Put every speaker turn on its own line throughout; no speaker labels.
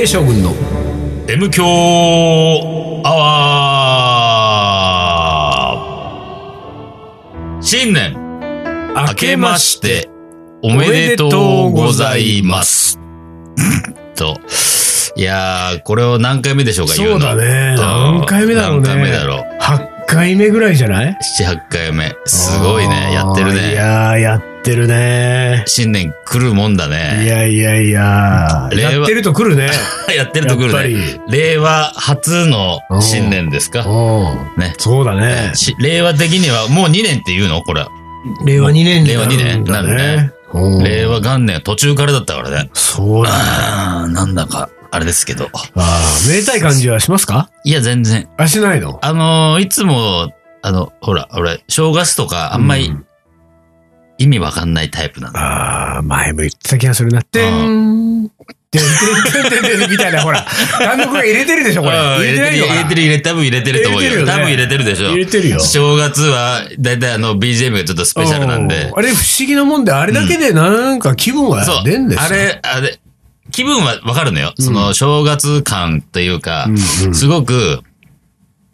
レー将軍の
M 強アワー新年明けましておめでとうございます。と。いやー、これを何回目でしょうか、言
そう。だね。
ん
何回目だろうね。
何回目だろう。
8回目ぐらいじゃない
？7、8回目。すごいね。やってる
い
ね。
やー、やってるね。
新年来るもんだ
い
ね。
やいやいや。
令和
やってると来るね。
やってると来る
やっ
ね。令和初の新年ですか？
うん。
ね。
そうだね。
し令和的にはもう2年って言うの？これ。
令和2年
令和二年
だ
なるね令和元年途中からだったからね。
そうだね。
なんだか、あれですけど。
ああ、めでたい感じはしますか？
いや、全然。
あ、しないの？
あのーいつも、あの、ほら、俺、正月とかあんまり
うん
意味わかんないタイプなんだ。
ああ、前も言ってた気がするな。てん。てんてんてんてんみたいな、ほら。単独が入れてるでしょ、これ。
うん入れてる、入れてる、入れてる、多分入れてると思うよ。多分入れてるでしょ
入。れてるよ。
正月は、だいたいあの、BGM がちょっとスペシャルなんで
うん。あれ不思議なもんで、あれだけでなんか気分は
そう。
出んですよ
あれ、あれ、気分はわかるのよ。その、正月感というか、すごく、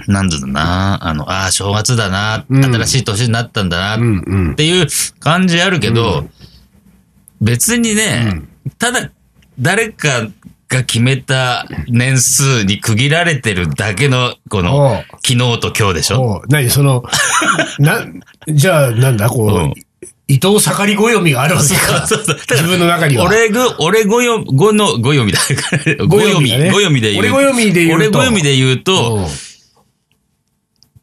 なんだな、あの、ああ、正月だな、
うん
新しい年になったんだな、っ
うんうん。
ていう感じあるけど、別にね、ただ、誰かが決めた年数に区切られてるだけの、この、昨日と今日でしょ？
何その、な、じゃあなんだ、こう、
うん
伊藤盛り暦があるわけか。
そうそう。だから
自分の中には。
俺ぐ、俺ごよ、ごの、ご読みだ。ご読み、ご読みで言う。
俺暦で言うと。
俺ご読みで言うと、
うん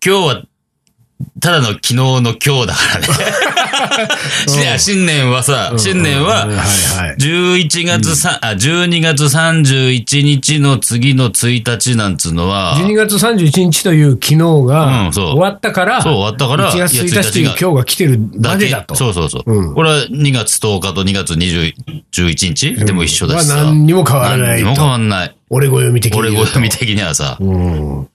今日は、ただの昨日の今日だからね。し新年はさ、新年は
うん、はいはい。
11月さ、あ、12月31日の次の1日なんつうのは、
12月31日という昨日が終わったから、
そう終わったから
1月1日という
いや1日が
今日が来てるま
だけ
でだと。
そうそうそう。
うん
これは2月10日と2月20 11日？でも一緒だしさ。
は何にも変わらないと
何にも変わんない。
俺
ご読み的にはさ。
うん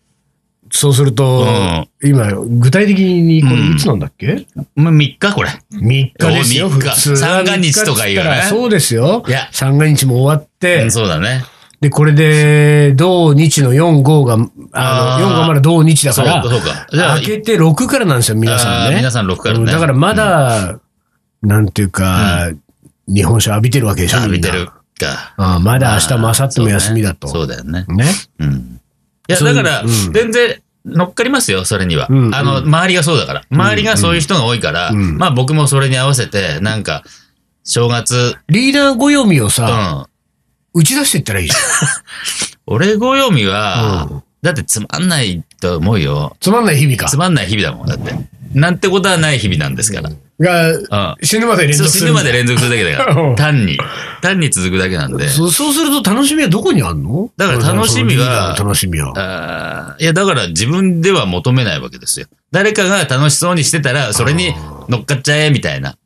そうすると、今、具体的にこれいつなんだっけ、
まあ、3日これ。
?3 日ですよ、
お
普通は
三が日とか言うよね
そうですよ。
いや
三が日も終わって、
うんそうだね。
で、これで、同日の4、5が、あの、4がまだ同日だから、
そうかそうかじゃあ
明けて6からなんですよ、皆さんね。
皆さん6からね
うんだからまだ、なんていうか、日本酒浴びてるわけでしょ、みんな
あ見てるか。
あーまだ明日も明後日も休みだと。
そうだよね。
ね。
うん。いや、だから
うん、
全然、乗っかりますよ、それには。
うん
あの、周りがそうだから。周りがそういう人が多いから、
うん
まあ僕もそれに合わせて、なんか、正月、
リーダーご読みを
う
さ、
ん。
打ち出していったらいいじ
俺ご読みは、
うん
だってつまんないと思うよ。
ゃん。つまんない日々か
つ。まんない日々だもん、だって。なんてことはない日々なんですから。
が、
うん。
死ぬまで連続する。
死ぬまで連続するだけだか
うん
ら。単に。単に続くだけなんで。
そうすると楽しみはどこにあるの？
だから楽しみは
楽しみは。
いや、だから自分では求めないわけですよ。誰かが楽しそうにしてたら、それに乗っかっちゃえ、みたいな。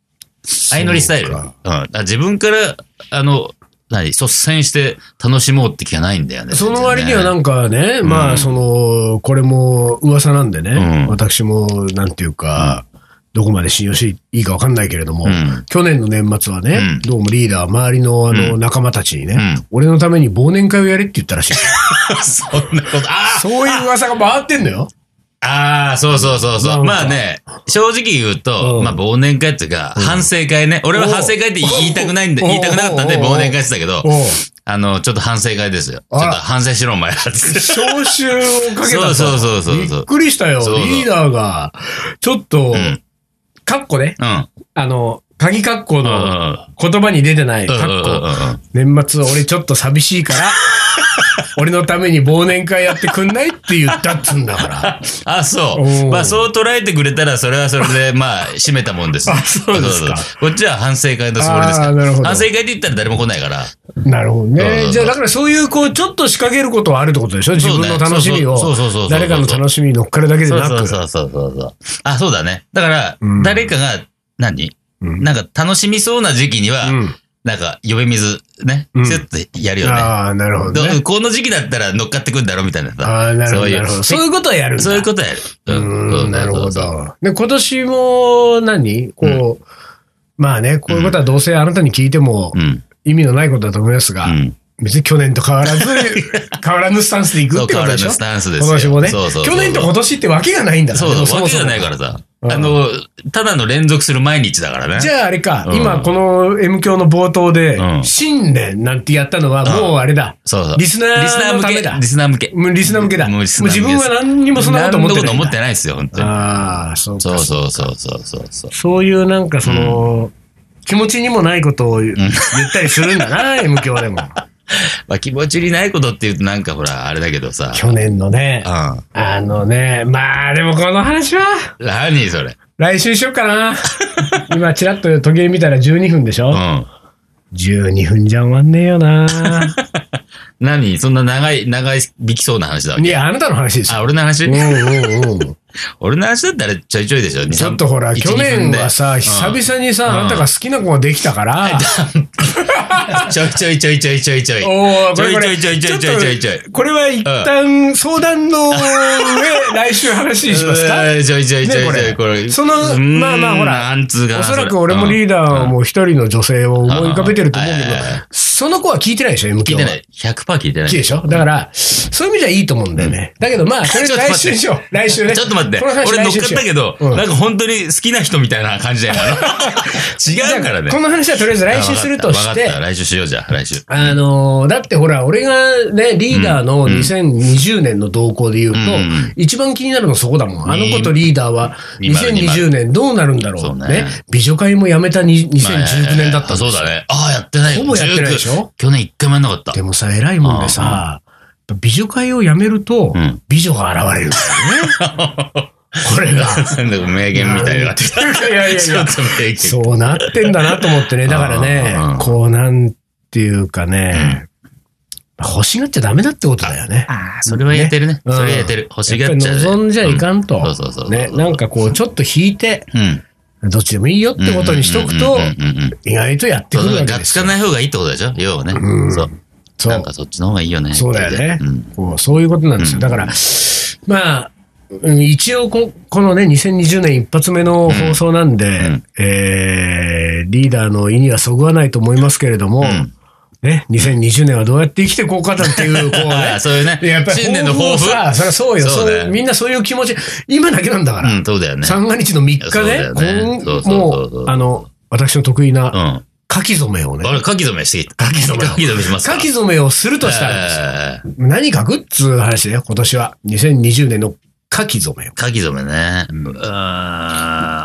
相乗りスタイル。う
うか
だから自分から、あの、何、率先して楽しもうって気がないんだよね。
その割にはなんかね、
ん
まあ、その、これも噂なんでね、
うん
私も、なんていうか、どこまで信用していいかわかんないけれども、
うん。
去年の年末はね、
うん。
どうもリーダー、周りのあの
うん。
仲間たちにね、
うん。
俺のために忘年会をやれって言ったらしい。
そんなこと、あ
そういう噂が回ってんのよ。
ああ、そうそうそうそう。まあね、正直言うと、
うん。
まあ忘年会っていうか、反省会ね。俺は反省会って言いたくないんで、言いたくなかったんで忘年会してたけど、あの、ちょっと反省会ですよ。ちょっと反省しろ、お前。ら。つって
招集をかけたと
そうそうそうそうそう。
びっくりしたよ。リーダーが、ちょっと、
ん
カッコね。
うん。
あの、鍵カッコ
うん。う
の
ん。
言葉に出てないカ
うんうん
ッコ。
うんうん
年末俺ちょっと寂しいから、俺のために忘年会やってくんないって言ったっつんだから。
あ、そう。まあ、そう捉えてくれたら、それはそれで、まあ、締めたもんです。
あそうですか
そうそうこっちは反省会のつもりですから。反省会って言ったら誰も来ないから。
なるほどね。じゃあだからそういうこう、ちょっと仕掛けることはあるってことでしょ？自分の楽しみを
そうそうそう。
誰かの楽しみに乗っかるだけで
そう
なく。
そうそうそうそうそう。あ、そうだね。だから
うん、
誰かが、何？
うん
なんか楽しみそうな時期には、
うん
なんか、呼び水、ね
う、ん
セットやるよね。
ああ、なるほど。
この時期だったら乗っかってくんだろみたいなさ。
ああ、なるほど。
そういう
ことはやる。
そういうことやる。
うーん、なるほど。で、今年も何、こう、まあね、こういうことはどうせあなたに聞いても
うん。
意味のないことだと思いますが、
うん。
別に去年と変わらず、変わらぬスタンスでいくってことでしょ？
変わらぬスタンスですよ
今年もね。
そうそう
去年と今年ってわけがないんだ
そうそう、わけが
も
ないからさ。
うん
あの、ただの連続する毎日だからね。
じゃああれか、
うん
今この M 教の冒頭で、
うん
新年なんてやったのはもうあれだ。
そうそう。
リスナーのためだ。
リスナー向け。
もうリスナー向けだ。
も
もう
うリスナー向け
自分は何にもそんなこと思ってない
こと思ってないですよ、本当に。
ああ、そうか。
そうそうそうそうそうそう。
そういうなんかその、気持ちにもないことを言言ったりするんだな、M 教でも。
まあ気持ちにないことって言うとなんかほら、あれだけどさ。
去年のね
う、ん。
あのね、まあでもこの話は、
何それ？
来週しよっかな。今、ちらっと時計見たら12分でしょ、
うん。
?12 分じゃ終わんねえよな。
何？そんな長い、長い引きそうな話だわけ？
いや、あなたの話ですよ。
あ、俺の話？
うんうんうん。
俺の話だったらちょいちょいでしょ。
ちょっとほら、
1
去年はさ、久々にさ、あなたが好きな子ができたから、
ちょいちょいちょいちょいちょいちょい。
おーこれこれ
ちょいちょいちょいちょいちょい。ちょい
これは一旦相談の上、来週話にしますか？
ちょいちょいちょいちょい、
ねこ
これ。
れそのまあまあほら。おそらく俺もリーダーも一人の女性を思い浮かべてると思うけど
うん。うん、
その子は聞いてないでしょ、M 響は。
聞いてない。100%聞いてない。
聞いでしょ？だから、そういう意味じゃいいと思うんだよね。だけどまあ、それ
ちょっと待って
来週にしよう。来週ね。
ちょっと待って。
この話
俺乗っ
来週にしよう
かったけど、
うん
なんか本当に好きな人みたいな感じだよ。違うからね。
この話はとりあえず来週するとして
わかった、来週しようじゃあ、来週。
あのーだってほら、俺がね、リーダーの2020年の動向で言うと、
うん
一番気になるのそこだもん。あの子とリーダーは
20
2020年どうなるんだろう
そうね
ね。美女会もやめたに2019年だったん
そうだね。ああ、やってない
ほぼやってないでしょ？
19去年一回もやんなかった。
でもさ、偉いもんでさ、美女会をやめると
うん、
美女が現れるんだよね。これが。
なんだか名言みたいな。
いやいやいや
ちょっと名言。
そうなってんだなと思ってね。だからね
うん、
こうなんていうかね、欲しがっちゃダメだってことだよね。
ああ、それは言えてるね。
うん
それは言えてる。欲しがっちゃ
望んじゃいかんと。
そうそうそう。
ね、なんかこう、ちょっと引いて、
うん。
どっちでもいいよってことにしとくと意外とやってくるわ
がっつか
けですよ。
ない方がいいってことでしょ？要はね。
うん
そう。
そう
なんか。そっちの方がいいよね。
そうだよね
うん。
そういうことなんですよ。だから、まあ、うん一応こ、このね、2020年一発目の放送なんで、
ん
えー、リーダーの意にはそぐわないと思いますけれども、
ん
ね、2020年はどうやって生きていこうかなっていう、こうね。
そういうね。
やっぱり
新年の抱負
をさ、そりゃそうよ。
そう
みんなそういう気持ち、今だけなんだから。
うん、そうだよね。
三が日の3日ねも
そう
う、あの、私の得意
う。
なん書き初めをね、
あれ、書き初めして。
書き初めを
書き初めしますか？
書き初めをするとしたら何書くっつう話だよ、今年は。2020年の書き初めを。
書き初めね。
うん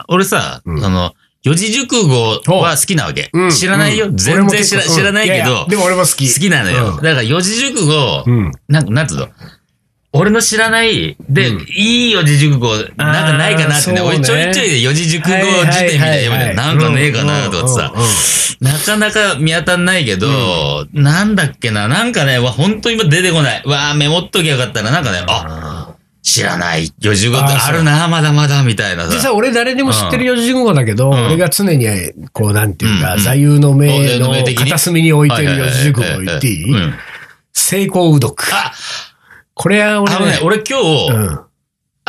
俺さ、
うん
あの、四字熟語は好きなわけ。
うん。
知らないよ。
うん。
全
俺も結構
然知らないけど
やや、でも俺も好き。
好きなのよ。
うん。
だから四字熟語、
うん。
なんか、なんつうの？俺の知らない、で、
うん。
いい四字熟語、なんかないかなってね、
あーそうね。
俺ちょいちょいで四字熟語辞典みたいななんかねえかなとかってさ、なかなか見当たんないけど、なんだっけな、なんかね、わ、ほんと今出てこない。わあ、メモっときゃよかったら、なんかね、あ、知らない四字熟語あるな、まだまだ、みたいなさ。
実は俺誰でも知ってる四字熟語だけど、
ん
俺が常に、こう、なんていうか、
うん
座右の銘
の
片隅に置いてる四字熟語を言っていい
うん
成功うどく。
あ、
これは俺
あのね
ね、、
俺今日、
うん。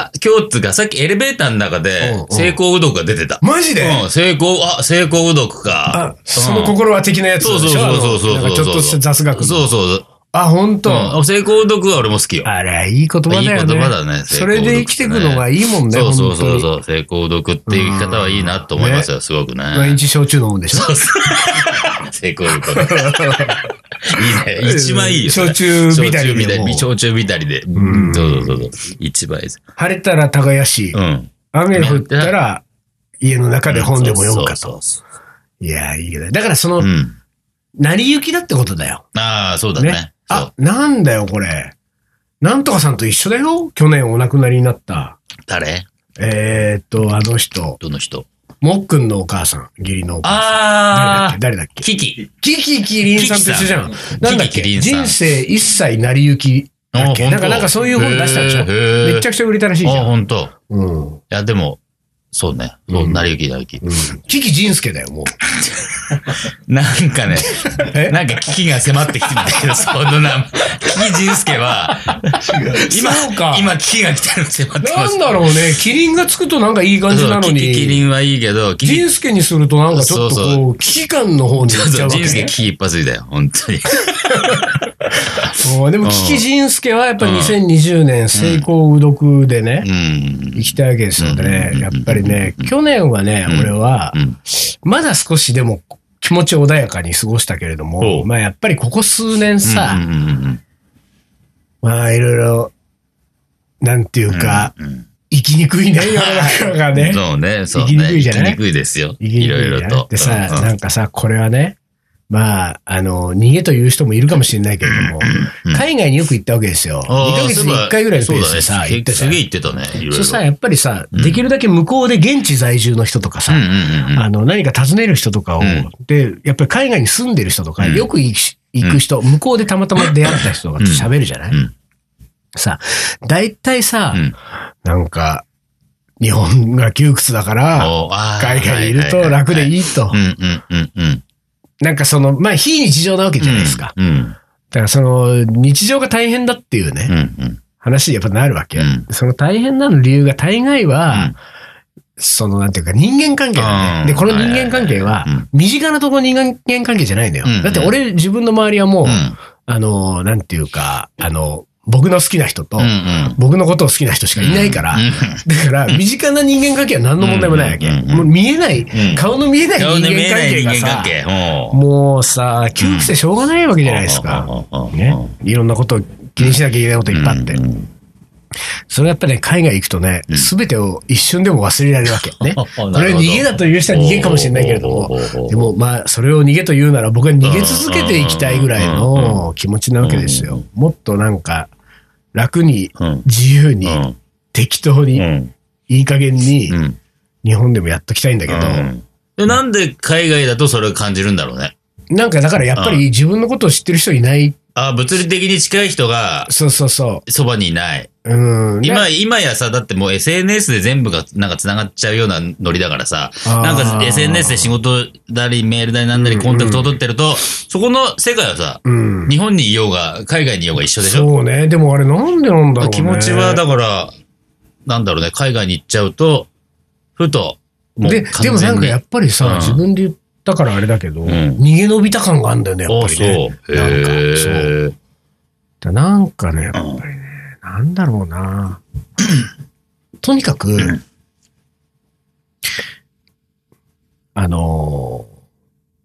あ今日っつうか、さっきエレベーターの中で成功うどくが出てた。
マジで？
うん、成功、あ、成功うどくか。
あ、その心は的なやつでしょ？
そうそうそうそう
ちょっとした雑学の
そうそう。
あ、本当。
うん、成功うどくは俺も好きよ。
あれ、いい言葉だよね。
いい言葉だね
それで生きていくのがいいもんね、
そうそうそう
う。
そう。成功うどくっていう生き方はいいなと思いますよ、すごくね。
毎日焼酎飲むんでしょ
そうそう。成功うどく。いいね。一番いいよ。
焼酎浸りで
焼酎浸
もう
り。で。
ん
そうそうそうそう。一番いいです。
晴れたら耕し、
うん。
雨降ったら家の中で本でも読むかと。
そうそう
いや、いいけど。だからその。
うん。
成り行きだってことだよ。
ああ、そうだ
ね。
ね。そ
あ
う。、
なんだよ、これ。なんとかさんと一緒だよ。去年お亡くなりになった。
誰？
えーっと、あの人。
どの人？
もっくんのお母さん。義理のお母さん。
ああ。
誰だっけ？
キキ。
キキキリンさんと一緒じゃん
キキさん。
なんだっけ？
キキキリンさん
人生一切成り行きだっけ？
あ本当
なんか、なんかそういう本出したでしょ？めちゃくちゃ売れたらしいじ
あ、
ゃん。
ほんと。
うん。
いや、でも、そうね。そうう、
ん
なりゆきなりゆき。
うん。キキジンスケだよ、もう。
なんかね、
え？
なんか危機が迫ってきてるんだけど、そのな、危機仁介は、今今危機が来てるの迫ってます。
なんだろうね。キリンがつくとなんかいい感じなの
そうキキキ
に。
リンはいいけど、キキ
ジンスケにするとなんかちょっと
そうそ
こう、危機感の方に行っちゃうわけ
そうそう、仁介
ね。
危機一発だよ、本当に。
でも、キキ仁介はやっぱ2020年、成功うどくでね、
うん。
行きたいわけですよね
う。ん
やっぱりね、去年はね、
うん
俺は
う、ん。
まだ少しでも気持ち穏やかに過ごしたけれど
お
も、
う
まあやっぱりここ数年
う
さ、
んうんうん
まあいろいろ、なんていうか、
うんうん
生きにくいね、世の中がね。
そうね、そうね。
生きにくいじゃない？
生きにくいですよ。いろいろと。
でさ、
うんうん
なんかさ、これはね、まあ、あの、逃げという人もいるかもしれないけれども、
うん。
海外によく行ったわけですよ。
あー
2ヶ月に1回ぐらいのペースでさ、行ってさ。
すげえ行ってたね。
そうさ、やっぱりさ、
うん。
できるだけ向こうで現地在住の人とかさ。あの、何か訪ねる人とかを、
うん。
で、やっぱり海外に住んでる人とか、
うん。
よく行く人、向こうでたまたま出会った人とかと喋るじゃない、
うん。
さ、大体さ、
うん。
なんか、日本が窮屈だから、海外にいると楽でいいと。なんかその、まあ、非日常なわけじゃないですか。
うん。
だからその、日常が大変だっていうね、
うんうん。
話にやっぱなるわけ。
うん
その大変なの理由が大概は、
うん
その、なんていうか、人間関係だね。
うん
で、この人間関係は身近なところ人間関係じゃないのよ。
うん
だって俺、自分の周りはもう、
うん
あの、なんていうか、あの、僕の好きな人と。僕のことを好きな人しかいないから、
うん
だから、身近な人間関係は何の問題もないわけ。もう見えない、
ん。
顔の見えない人
顔
間関
の見えない
係。がさ。
も
もうさ、窮屈でしょうがないわけじゃないですか。ね。いろんなことを気にしなきゃいけないこといっぱいあって。それやっぱね、海外行くとね、すべてを一瞬でも忘れられるわけ。ね。これ逃げだという人は逃げかもしれないけれども、でもまあ、それを逃げと言うなら僕は逃げ続けていきたいぐらいの気持ちなわけですよ。もっとなんか、楽に、
うん。
自由に、
うん。
適当に、
うん。
いい加減に
う、ん。
日本でもやっときたいんだけど、
なんで海外だとそれを感じるんだろうね？
なんかだからやっぱり自分のことを知ってる人いない。
あ、物理的に近い人が
そうそうそ
そばにいない。
う。うん。
今、今やさ、だってもう SNS で全部がなんか繋がっちゃうようなノリだからさ、
あー
なんか SNS で仕事だり、メールだりなんだりコンタクトを取ってると、そこの世界はさ、
うん。
日本にいようが、海外にいようが一緒でしょ
そうね。でもあれなんでなんだろうね。
気持ちは、だから、なんだろうね、海外に行っちゃうと、ふと、もう
で、でもなんかやっぱりさ、
うん
自分で言ったからあれだけど、
ん
逃げ延びた感があるんだよね、やっぱりね。
そう。
なんか、
へ
そう。
ー
だなんかね、やっぱりね、なんだろうな。とにかく、あのー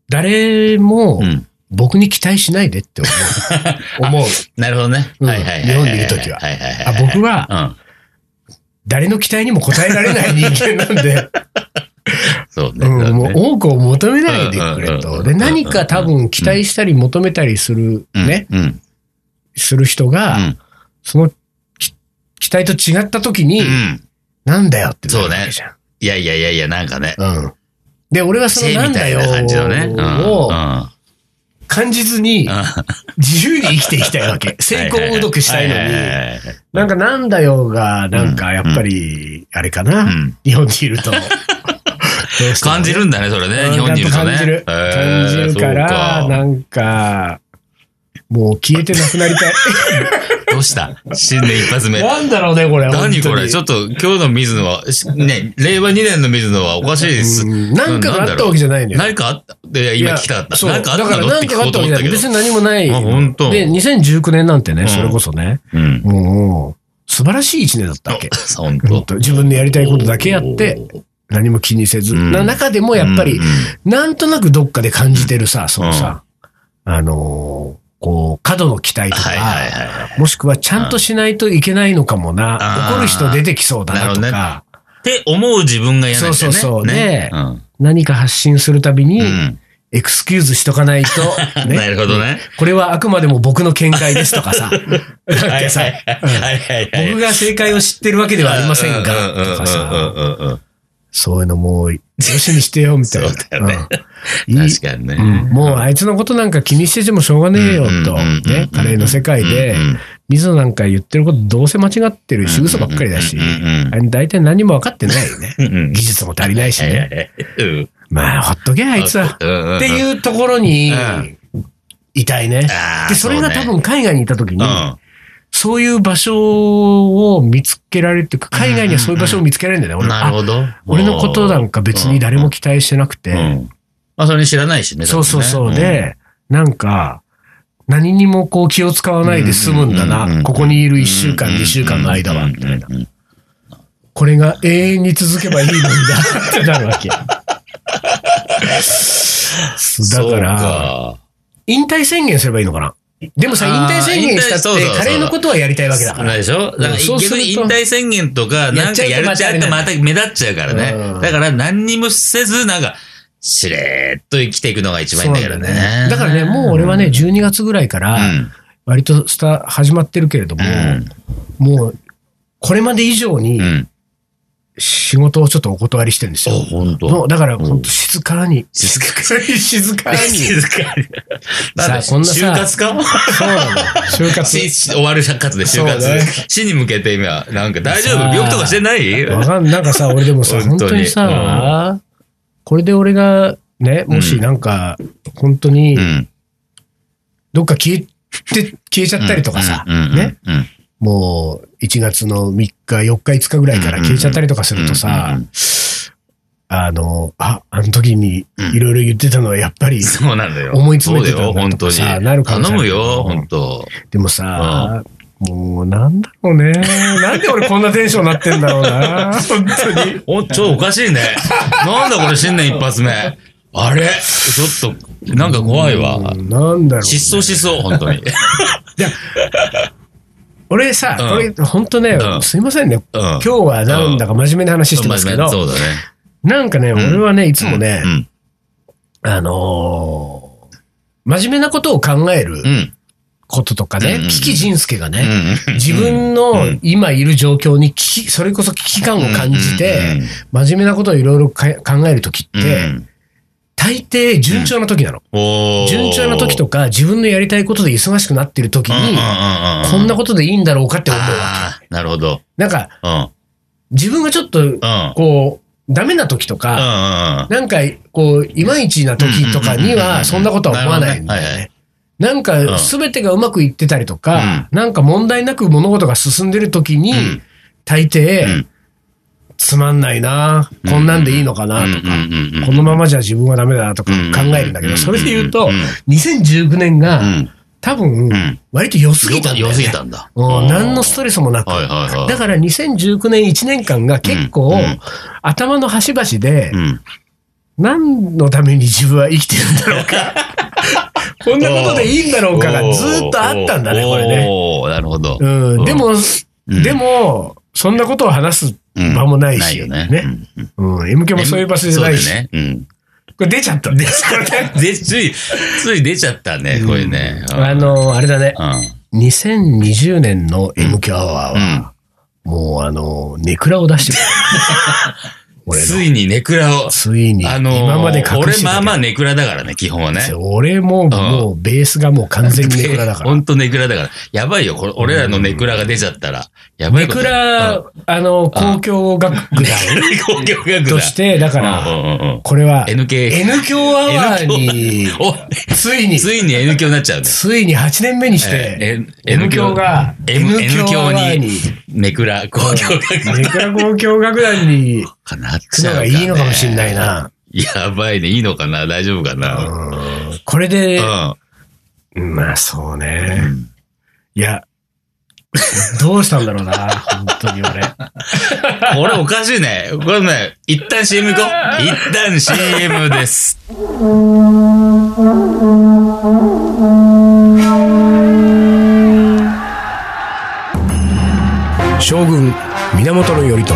誰も
うん。
僕に期待しないでって思う。思う。
なるほどね。
うん
はいはいはい。
日本にいる時は
はいはいはい。
あ僕は
うん。
誰の期待にも応えられない人間なんで、
そうね。
うん、もう多くを求めないでくれと。
ん
で、何か多分期待したり求めたりする、ね、
うん。
する人
う
が、
ん。
その待と違った時に、
うん。
なんだよってなるわけじゃん。
いやいやいやいや、なんかね。
うん。で、俺はその
知恵みたい
なんだよ
な感じのね。うん。
を
うん
感じずに
うん
自由に生きていきたいわけ。成功を読したいのに。なんかなんだよが、なんかやっぱり、あれかな、
うん
日本にいると。
感じるんだね、それね。日本にいるとね。
感じる。感じるから、
そう
なんか、もう消えてなくなりたい。
どうした？新年一発目。
なんだろうね、これ。
何これ？ちょ
っ
っと今日の水野は、しね、令和2年の水野はおかしいです。
なんかがあったわけじゃないのよ。
何かあった？で、今聞きたかった。
そう。
何かあった
だから
のって聞こ
なんかがあった
うと思ったけど
わけじゃない。別。に何もない。
あ本当
で、2019年なんてね、
うん
それこそね、
うん。
もう、素晴らしい一年だったわけ。
本
本当自分でやりたいことだけやって、何も気にせず。
うん
な中でもやっぱりなんとなくどっかで感じてるさ、そのさ、あのーこう、過度の期待と
はいはいはい
か、
はい。
もしくはちゃんとしないといけないのかもな、怒る人出てきそうだなとか、
って思う自分が嫌なんだよね。
そうそうそう
ね
ね
うん
何か発信するたびに
う、ん。
エクスキューズしとかないと、
な
ね。
るほどね。
これはあくまでも僕の見解ですとかさ、さ。僕が正解を知ってるわけではありませんが、とかさ、そういうのもう、よしにしてよ、みたいな。
そうだよね。
うん。
確かにね。
うん。もうあいつのことなんか気にしててもしょうがねえよ、と。ね、カレーの世界で水野なんか言ってることどうせ間違ってるし、嘘ばっかりだし、あれ大体何も分かってないよね。技術も足りないしね。まあ、ほっとけ、あいつは。っていうところに
うん、
いたいね。で、それが多分海外にいた時に、
うん
そういう場所を見つけられるっていうか、海外にはそういう場所を見つけられるんだよね。俺
なるほど。
あ俺のことなんか別に誰も期待してなくて、
うん。まあ、それに知らないしね。
そうそうそう。で、なんか、何にもこう気を使わないで済むんだなここにいる1週間、2週間の間は、みたいな。これが永遠に続けばいいのにだってなるわけ。だから、
か
引退宣言すればいいのかな？でもさ、引退宣言したってカレーのことはやりたいわけだから。
でしょ？だから逆に引退宣言とか、なんかやるちゃうとまた目立っちゃうから
う
ね
ん。
だから何にもせず、なんか、しれーっと生きていくのが一番いいんだけど
そうなん
ね。
だからね、もう俺はね、12月ぐらいから、
うん。
割とスタ、始まってるけれども、もう、これまで以上に
うん。うん。
仕事をちょっとお断りしてるんです
あ、
よ。
ほんと。
もうだから、本当静かに。
静か
静かに。
静かに。
さあこんなさ
就活か
そうなの。就活。
終わる活で就活。死に向けて今、なんか大丈夫？病気とかしてない？
わかんなんかさ、俺でもさ、本
本当に
当にさ、これで俺が、ね、もしなんか、本当に
う、ん。
どっか消えて、消えちゃったりとかさ、ね、
うん。
もう1月の3日、4日、5日ぐらいから消えちゃったりとかすると
うん
さあの、あ、あの時にいろいろ言ってたのはやっぱり、
そうなんだよ。
思い詰めてたんだとか。さなる可能性
頼む
あるけど
よ、本当。
でもさ、もうなんだろうね。なんで俺こんなテンションになってんだろうな。本当に。
お、ちょ、おかしいね。なんだこれ、新年一発目。あれ？ちょっと、なんか怖いわ。
うんなんだろう、
失踪しそう、本当に。
俺さ、
うん。
これ本当ね、
うん。
すいませんね。
うん。
今日はなんだか真面目な話してますけど、
そうだね。
なんかね、
ん。
俺はね、いつもね、
うん。
あのー真面目なことを考える
うん。
こととかね、
うん
危機仁介がね、
うん
自分
う
の
ん。
今いる状況に危機、それこそ危機感を感じて真面目なことをいろいろか考えるときって、
うん
大抵順調な時なの。
おー
順調な時とか、自分のやりたいことで忙しくなってる時に、こんなことでいいんだろうかって思うわ
あーなるほど。
け。なんか、
うん。
自分がちょっと、
うん。
こう、ダメな時とか、なんか、こう、いまいちな時とかに
うんうんうんうん
は、そんなことは思わないんだよ
ねはいは
ね。なんか、すべてがうまくいってたりとか、
う
なんか問題なく物事が進んでる時に
うん、
大抵、
うん
つまんないな、こんなんでいいのかなとか、このままじゃ自分はダメだなとか考えるんだけど、それで言うと
うん、
2019年が
うん。
多分
ん、
割と良すぎたんだよね。
良すぎたんだ。
うん。何のストレスもなく。だから2019年1年間が結構頭の端々で
う、ん。
何のために自分は生きてるんだろうか。こんなことでいいんだろうかがずーっとあったんだね、これね。
なるほど。
うん、でも、
うん。
でも、そんなことを話す
うん
場もないし、
ね。
ね。うん、M 響もそういう場所じゃないし。
ね。うん。
これ出ちゃったんです、これね。
で、つい、つい出ちゃったね、これね。うん
あ、の、あれだね。
うん。
2020年の M 響アワーは、もうあの、ネクラを出してくる。俺の。
ついにネクラを。
ついに、
あのー
今まで隠して
俺まあまあネクラだからね、基本はね。
俺も、もう、ベースがもう完全にネクラだから。
ほんとネクラだから。やばいよ、これ、俺らのネクラが出ちゃったら。やばい
ネクラ、あの、公共楽団
公共学
として、だから、これは、
NK。
N 響アワーに、
お、
ついに、
ついに N 教になっちゃう。
ついに8年目にし
え
て、
N
響が、N
教
に
に、、ネクラ、公共学
ネクラ公共楽団に。
かなっちゃうか、ね。
いいのかもしんないな。
やばいね。いいのかな？大丈夫かな？
うんこれで、
うん。
まあそうね。いや、どうしたんだろうな、本当に俺。
これおかしいね。これね、一旦 CM 行こう。一旦 CM です。
将軍源頼朝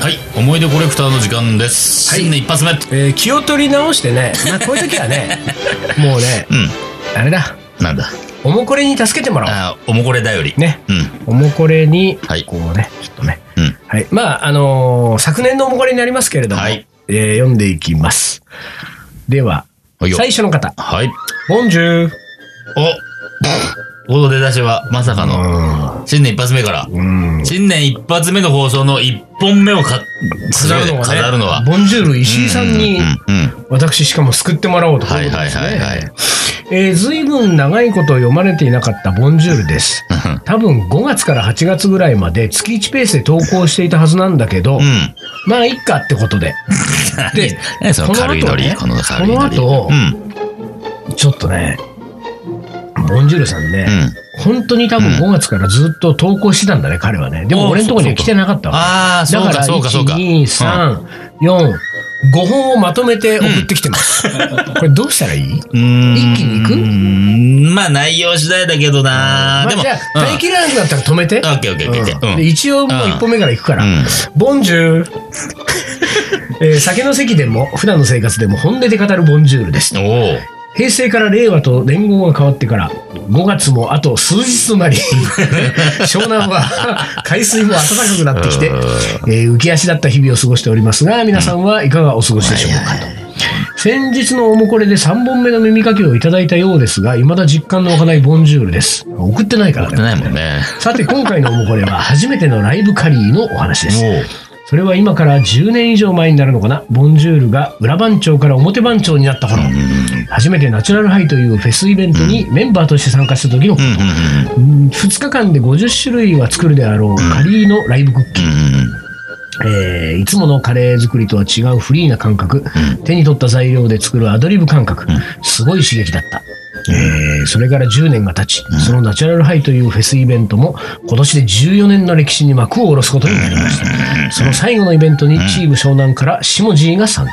はい。思い出コレクターの時間です。
はい
新年一発目。
えー気を取り直してね、まあ、こういう時はね もうね
うん。
あれだ
なんだ。
おもこれに助けてもら
あーおもこれだより。
おうね
うん。
おもこれに、
はい
こうねちょっとね
うん。
はい。まあ、あのー昨年のおもこれになりますけれども、
はい
えー読んでいきます。では、
はいよ
最初の方。
はい。
ボンジュー。
この出だしは、まさかの、新年一発目から。
うん。
新年一発目の放送の一本目をか、
飾るのはね
飾るのは。
ボンジュール石井さんに。私しかも救ってもらおうとこういうことですね。
はいはいはいはい
えー、ずいぶん長いこと読まれていなかったボンジュールです。多分5月から8月ぐらいまで月1ペースで投稿していたはずなんだけど、
うん。
まあいっかってことで。で
何その
後ね。この後
うん。
ちょっとね、ボンジュールさんね、
うん。
本当に多分5月からずっと投稿してたんだね、彼はね。でも
お
俺のところには来てなかったわ。
ああ、そうかそうかそうか。
1、2、3、4、5本をまとめて送ってきてます。これどうしたらいい？一気に行く？
うんまあ内容次第だけどな
まあ
でも、
じゃあ、耐えきれなくなったら止めて。
オッケーオッケーオッケー
一応もう一本目から行くから。
うん
ボンジュール。えー酒の席でも、普段の生活でも本音で語るボンジュールです。
お。
平成から令和と年号が変わってから、5月もあと数日となり、湘南は海水も暖かくなってきて、えー浮き足だった日々を過ごしておりますが、皆さんはいかがお過ごしでしょうかと。先日のおもこれで3本目の耳かけをいただいたようですが、未だ実感の湧かないボンジュールです。送ってないから
やって
ね。
ないもんね。
さて、今回のおもこれは初めてのライブカリーのお話です。
お
それは今から10年以上前になるのかな、ボンジュールが裏番長から表番長になった頃、初めてナチュラルハイというフェスイベントにメンバーとして参加した時のこと、
うんうんうん
うん。2日間で50種類は作るであろうカリーのライブクッキング、
うん
えーいつものカレー作りとは違うフリーな感覚、手に取った材料で作るアドリブ感覚、すごい刺激だった。えーそれから10年が経ち、そのナチュラルハイというフェスイベントも今年で14年の歴史に幕を下ろすことになりました。その最後のイベントにチーム湘南から下地が参加。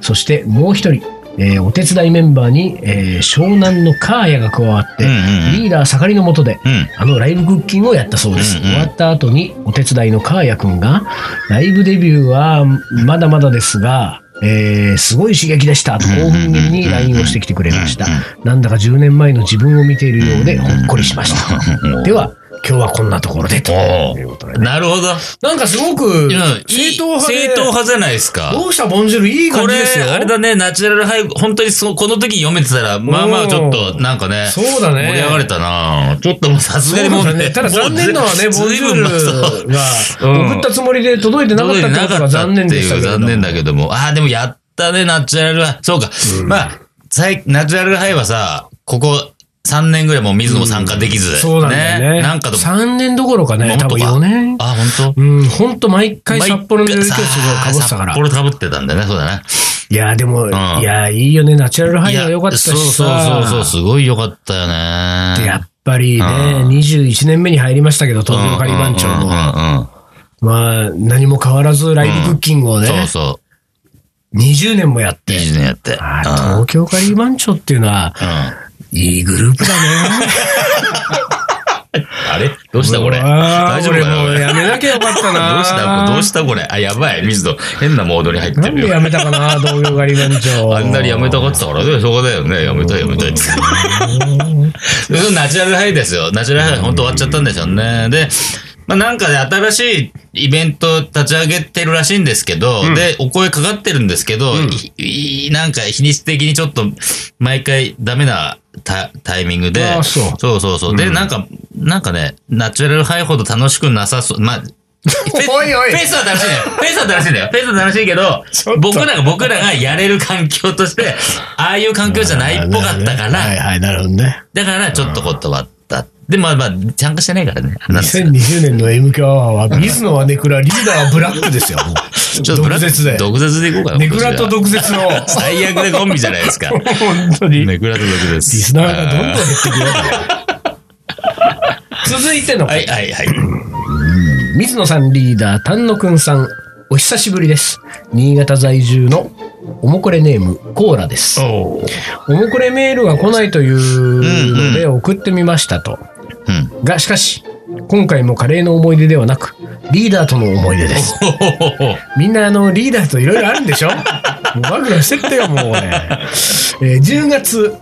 そしてもう一人、えーお手伝いメンバーに、えー湘南のカーヤが加わって、
うんうんうん。
リーダー盛りの下で、
うん。
あのライブクッキングをやったそうです。
うんうん
終わった後にお手伝いのカーヤくんが、ライブデビューはまだまだですが、えーすごい刺激でしたと興奮気味に LINE をしてきてくれました。なんだか10年前の自分を見ているようでほっこりしました。では、今日はこんなところでと
お
いうことでね。
なるほど。
なんかすごく正統派で
正統派じゃないですか。
どうしたボンジュールいい
これ
感じですよ。、
あれだね、ナチュラルハイ、本当にそうこの時読めてたら、まあまあちょっと、なんかね、
そうだね
盛り上がれたなちょっともうさすがにもう
ね。ただ残念なのはね、ボンジュールが送ったつもりで届いてなかったってことが残念でしたけど。
残念だけども。ああ、でもやったね、ナチュラルハイ。そうか。まあ、最ナチュラルハイはさ、ここ3年ぐらいもう水野も参加できず。
そうなんだよね。
なんかと、
3年どころかね、多分4年。
あ、本当？
うん、ほんと毎回札幌の料理教室をかぶってたから。
札幌かぶってたんだよね、そうだね。
いや、でも、
ん
いや、いいよね、ナチュラルハイは良かったしさ。
そうそうそうそう、すごい良かったよね。
でやっぱりね、
うん
21年目に入りましたけど、東京カリバン長
うんうん
も。
うんうん
まあ、何も変わらずライブクッキングをね、
そうそ
20年もやっ
う。
て。
20年やって。
東京カリバン長っていうのは、いいグループだね。
あれ？どうした？これ？大丈夫
もう
よ
やめなきゃよかったな
どうした？どうした？これ？あ、やばい。水野。変なモードに入ってるよ。
なんでやめたかな、東京カリバン長。
あんなにやめたかったからね、しょうがないよね。やめたいやめたいって。ナチュラルハイですよ。ナチュラルハイ本当終わっちゃったんでしょうね。で、まあなんかね、新しいイベント立ち上げてるらしいんですけど、で、お声かかってるんですけど、いいなんか日にち的にちょっと毎回ダメなタタイミングで、
あそう
そうそうそう。で、なんか、なんかね、ナチュラルハイほど楽しくなさそう。まあ、
おいおい
ペースは楽しいんだよ。ペースは楽しいんだよ。ペースは楽しいけど僕らが、僕らがやれる環境として、ああいう環境じゃないっぽかったか
はい
ら、
はい、なるほどね。
だからちょっと断った。でもまあ、参加してないからね。なんですか
2020年の MQ アワーは、水野はネクラ、リーダーはブラックですよ。
ちょっと
毒舌で。
毒舌でいこうかな。
ネクラと毒舌の、
最悪でコンビじゃないですか。
本当に、リ
ネクラと毒舌。
スナーがどんどん減ってくよ。続いての、
はいはいはい。
水野さんリーダー、丹野くんさん、お久しぶりです。新潟在住のおもこれネーム、コーラです。
お
おもこれメールが来ないというので送ってみましたと。
うん。
が、しかし、今回もカレーの思い出ではなく、リーダーとの思い出です。みんなあの、リーダーといろいろあるんでしょ？もうワクワクしてってよ、もうね。えー10月、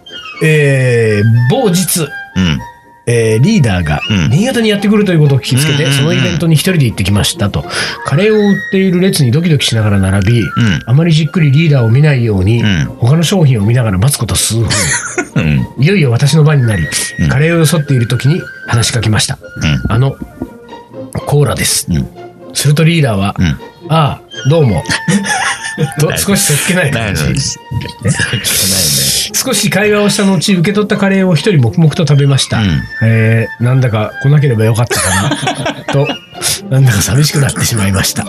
えー、某日、
うん。
えーリーダーが
うん
新潟にやってくるということを聞きつけて、そのイベントに一人で行ってきましたと。カレーを売っている列にドキドキしながら並び、
ん
あまりじっくりリーダーを見ないように、
ん
他の商品を見ながら待つこと数分。
うん。
いよいよ私の番になり、
うん
カレーをよそっている時に話しかけました。あの、コーラです。
うん
するとリーダーは、
うん
ああ、どうも。と少しそっけない
ない
感じ。
のです。
少し会話をした後、受け取ったカレーを一人黙々と食べました。
うん。
えーなんだか来なければよかったかな、と、なんだか寂しくなってしまいました。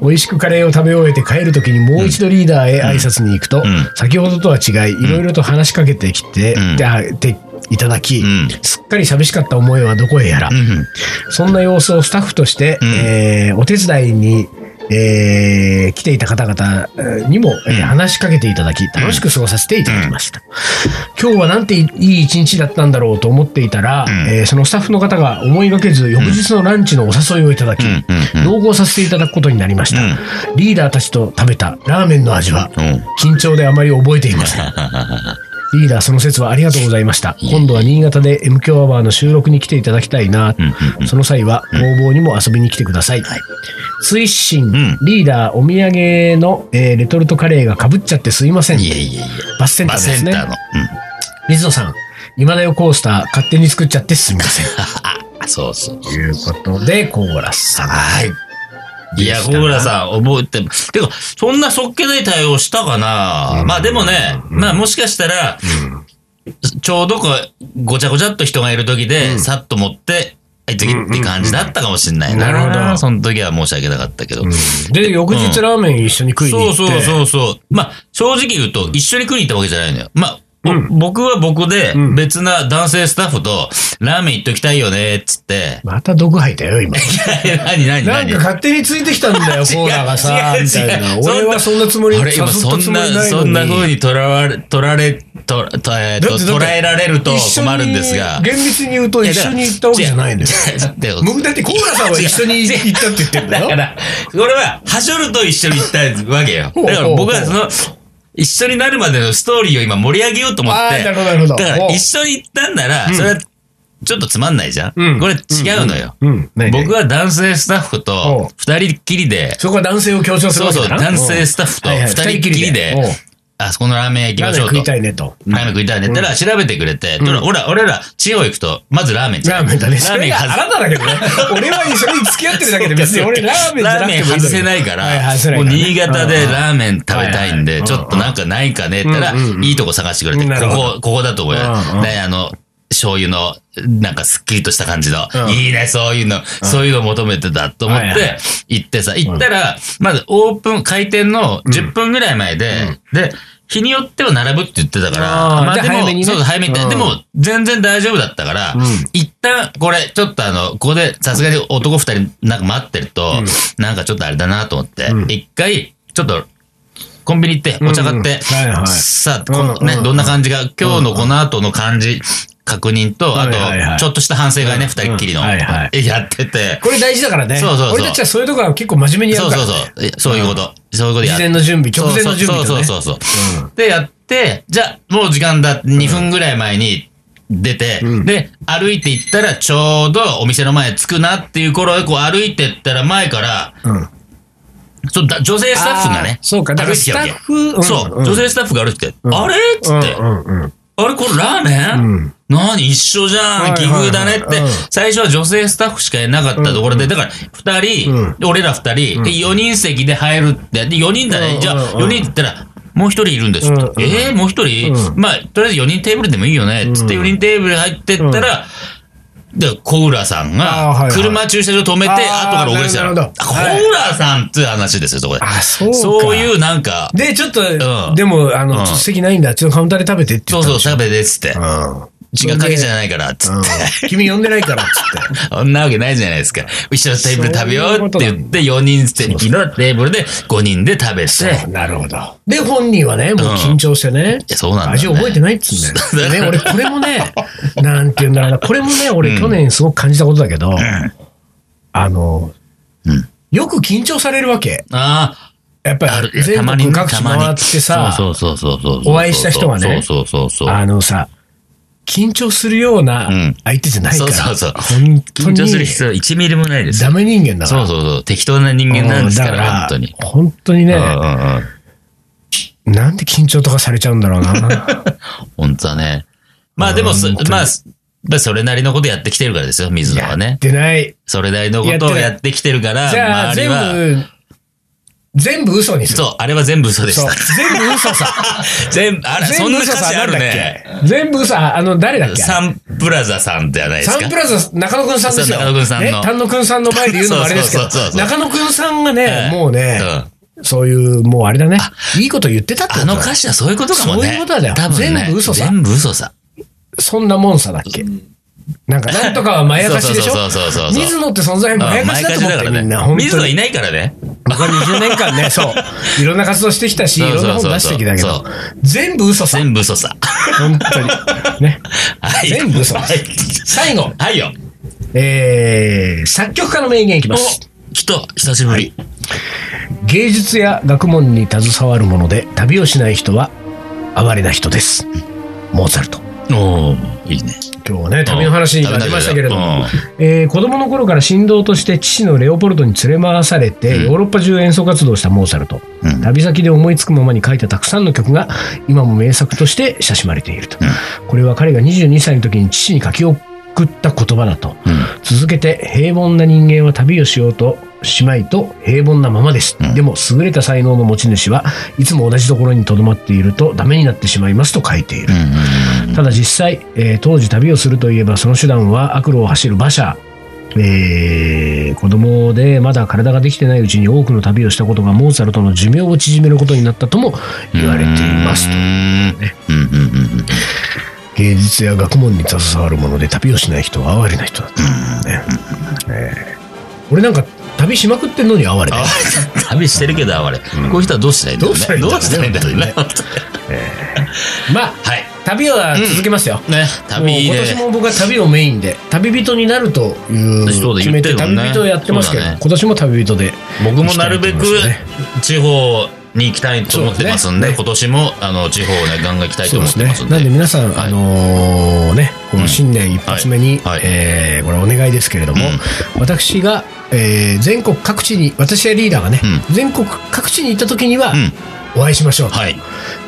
美味しくカレーを食べ終えて帰るときにもう一度リーダーへ挨拶に行くと、
ん。
先ほどとは違い、いろいろと話しかけてきて、
うん。
でいただき、
ん。
すっかり寂しかった思いはどこへやら、
うん。
そんな様子をスタッフとして、
ん。
えーお手伝いに、えー来ていた方々えーにも、えー話しかけていただき、楽しく過ごさせていただきました。今日はなんていい一日だったんだろうと思っていたら、
ん。
えーそのスタッフの方が思いがけず、翌日のランチのお誘いをいただき、同行させていただくことになりました。
うん。
リーダーたちと食べたラーメンの味は、
うん。
緊張であまり覚えていません。リーダー、その説はありがとうございました。今度は新潟で M 強アワーの収録に来ていただきたいな。その際は、工房にも遊びに来てください。追伸、
ん
リーダー、お土産の、えーレトルトカレーが被っちゃってすいません。
いやいやいや。
バスセンタ
バ
ーですね
スセンター。の。うん。
水野さん、今だよコースター勝手に作っちゃってすみません。
あ、そうそう。
ということで、コーラスさん。
はい。いや、小倉さん、覚えて、てか、そんなそっけない対応したかな、まあでもね、まあもしかしたら、ちょうどこう、ごちゃごちゃっと人がいる時で、さっと持って、はい、次って感じだったかもしれないな。
なるほど。
その時は申し訳なかったけど。
で、翌日ラーメン一緒に食いに行って。
そうそうそうそう。まあ、正直言うと、一緒に食いに行ったわけじゃないのよ。まあ、ぼ僕は僕で
ん
別な男性スタッフと、ラーメン行っときたいよね、っつって。
また毒吐いたよ、今。
何何何？
なんか勝手についてきたんだよ、コーラがさ、みたいな。俺はそんなつもり、
あれ、今そんな。そんな風にとらわれ、取られ、と、と、え
ってだって
捉えられると困るんですが。
厳密に言うと一緒に行ったわけじゃないんだよ。僕だってコーラさんは一緒に行ったって言ってんだよ。
だから、これは、はしょると一緒に行ったわけよ。だから僕はその、一緒になるまでのストーリーを今盛り上げようと思って。
なるほどなるほど。
だから一緒に行ったんなら、それは、ちょっとつまんないじゃん、
うん。
これ違うのよ。
うん。
僕は男性スタッフ
ほ
と
う。
二人っきりで、
そこは男性を強調する
そうそう、
わけだな。
男性スタッフと二人っきりであそこのラーメン屋行き
ラーメン食い
ましょうと。
たいねと。
ラーメン食いたいねってら調べてくれて、と俺ら、俺ら、地方行くと、まずラーメン
ラーメンだね。
ラーメン
あなただけどね。俺はそれに付き合ってるだけで別に俺 ラーメンじゃなくて
ラーメン外せないから、もう新潟でラーメン食べたいんで、ちょっとなんかないかねってら、
うんうんうん。
いいとこ探してくれて、ここ、ここだと思うよ。
うんうん。
ね、あの、醤油の、なんかすっきりとした感じの、
うん。
いいね、そういうの、そういうの求めてたと思って行ってさ、行ったら、まずオープン、開店の10分ぐらい前で、で、日によっては並ぶって言ってたから、まあでも、
早めにね。
そう早めにでも、全然大丈夫だったから、一旦、これ、ちょっとあの、ここでさすがに男二人なんか待ってると、なんかちょっとあれだなと思って、一回、ちょっと、コンビニ行って、お茶買って、さあ、このね、どんな感じが、今日のこの後の感じ、確認と、あと、ちょっとした反省会ね、二人っきりの、やってて、
これ大事だからね。
そうそうそう。
俺たちはそういうとこは結構真面目にや
そう
るから、ね。
そうそう。えそういうこと。そういうことや。
事前の準備、直前の準備。
そうそうそうそう。で、やって、じゃあ、もう時間だ。2分ぐらい前に出て、
うん。
で、歩いて行ったらちょうどお店の前着くなっていう頃で、こう歩いてったら前から、
うん。
そうだ女性スタッフがね
そうか。だから
歩いてきたわけ
スタッフうん。
そう、
うん
女性スタッフが歩いてあれ？っつって。あれこれラーメン、
うん。
何？一緒じゃん、奇遇だねって。
うん、
最初は女性スタッフしかいなかったところで、だから二人、俺ら二人、で4人席で入るって、で4人だね、
うん
じゃあ
うん。
4人って言ったら、もう一人いるんですっえー、もう一人、
うん
まあ、とりあえず4人テーブルでもいいよね、つって4人テーブル入ってったら、で、小浦さんが、車駐車場止めて、後から遅れてた小浦さんっていう話ですよ、そこで。
あ、そうか。
そういうなんか、
で、ちょっと、
ん
でも、あの、
うん
席ないんだ。ちょっとカウンターで食べてって言
そうそう、食べでっつって。
うん。
血がかけじゃないから、つって。
うん君呼んでないから、つって。
そんなわけないじゃないですか。一緒のテーブル食べようって言って、4人席のテーブルで5人で食べて。
なるほど。で、本人はね、もう緊張してね。
やそうなんだ
味覚えてないっつうんだよ。ね、俺、これもね、なんて言うんだろうな。これもね、俺、去年すごく感じたことだけど、あの
うん、
よく緊張されるわけ。
あ
やっぱり、全
たまにね
国各地回ってさ。お会いした人がね。あのさ、緊張するような
うん
相手じゃないから。
そうそうそう
本当に。
緊張する必要1ミリもないですよ。
ダメ人間だから。
そうそうそう。適当な人間なんですか、
うんだから
本当に。
本当にね、
うんうんうん。
なんで緊張とかされちゃうんだろうな。
本当はね。まあでもまあ、まあそれなりのことやってきてるからですよ、水野は
や
ね
っ。てない。
それなりのことをやってきてるから、周りは。
部、全部嘘にする。
そう、あれは全部嘘でした。
全部嘘さ。
全部、あら、そんな歌詞あるね。
全部嘘、あの、誰だっけ？
サンプラザさんじゃないですか？
サンプラザ、中野くんさんですよ。
中野くんさんの
ね、丹野くんさんの前で言うのもあれですけど中野くんさんがね、
はい
もうね、
うん
そういう、もうあれだね。いいこと言ってたってこと
あ
だ
の歌詞はそういうことかもね。
そういうことだよ
多分ね。
全部嘘さ
全部嘘さ。
そんなもんさだっけ？なんか、なんとかはまやかしでしょ？
そうそうそうそう
水野って存在まやかしだと思ってみんな、本当に。
水野いないからね。
僕は20年間ね、そう。いろんな活動してきたし、いろんな本出してきたけど、全部嘘さ。
全部嘘さ。
本当に。ね。
はい。
全部嘘
はい。
最後、
はいよ。
えー、作曲家の名言いきます。
お来た、久しぶり。
芸術や学問に携わるもので旅をしない人は哀れな人です。モーツァルト。
おーいいね。
今日はね、旅の話になりましたけれども
うん、
えー子供の頃から神童として父のレオポルトに連れ回されて、
うん。
ヨーロッパ中演奏活動をしたモーツァルト。
うん。
旅先で思いつくままに書いたたくさんの曲が今も名作として親しまれていると。これは彼が22歳の時に父に書き送った言葉だと。
うん。
続けて平凡な人間は旅をしようとしまいと平凡なままです、
うん。
でも優れた才能の持ち主はいつも同じところにとどまっているとダメになってしまいますと書いている、ただ実際、えー当時旅をするといえばその手段は悪路を走る馬車。えー子供でまだ体ができてないうちに多くの旅をしたことがモーツァルトの寿命を縮めることになったとも言われていますと。
うん。うんうんうんうん。
芸術や学問に携わるもので旅をしない人は哀れな人だと、ねえー俺なんか旅しまくってんのに哀れだ
旅してるけど、あれ。こういう人はどうしたらいいんだろうね。
どうしたらいいんだろうね。まあ
はい。
旅は続けますよ、
ね、
もう
旅で
今年。も僕は旅をメインで旅人になるという決めて旅人をやってますけど、
ね
今年も旅人で
僕もなるべく地方に行きたいと思ってますんで、
ね
今年もあの地方をね、ガンガン行きたいと思ってますんで。
なんで皆さん、
はい
あのーねこの新年一発目に、
はいはい
えーこれお願いですけれども、
うん
私が、えー全国各地に私はリーダーがね、
う
全国各地に行った時には、
うん。
お会いしましょうと、
はい。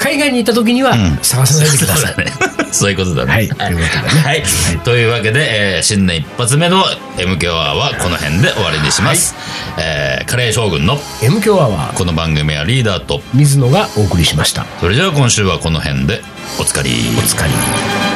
海外に行った時には、
うん
探さないでください
そうだね。そういうことだね。
はいということでね
はい。というわけで、えー新年一発目の MK アワーはこの辺で終わりにします。えーカレー将軍の
M 強アワー
この番組はリーダーと、
水野がお送りしました
それじゃあ今週はこの辺でおつかり。
お疲れ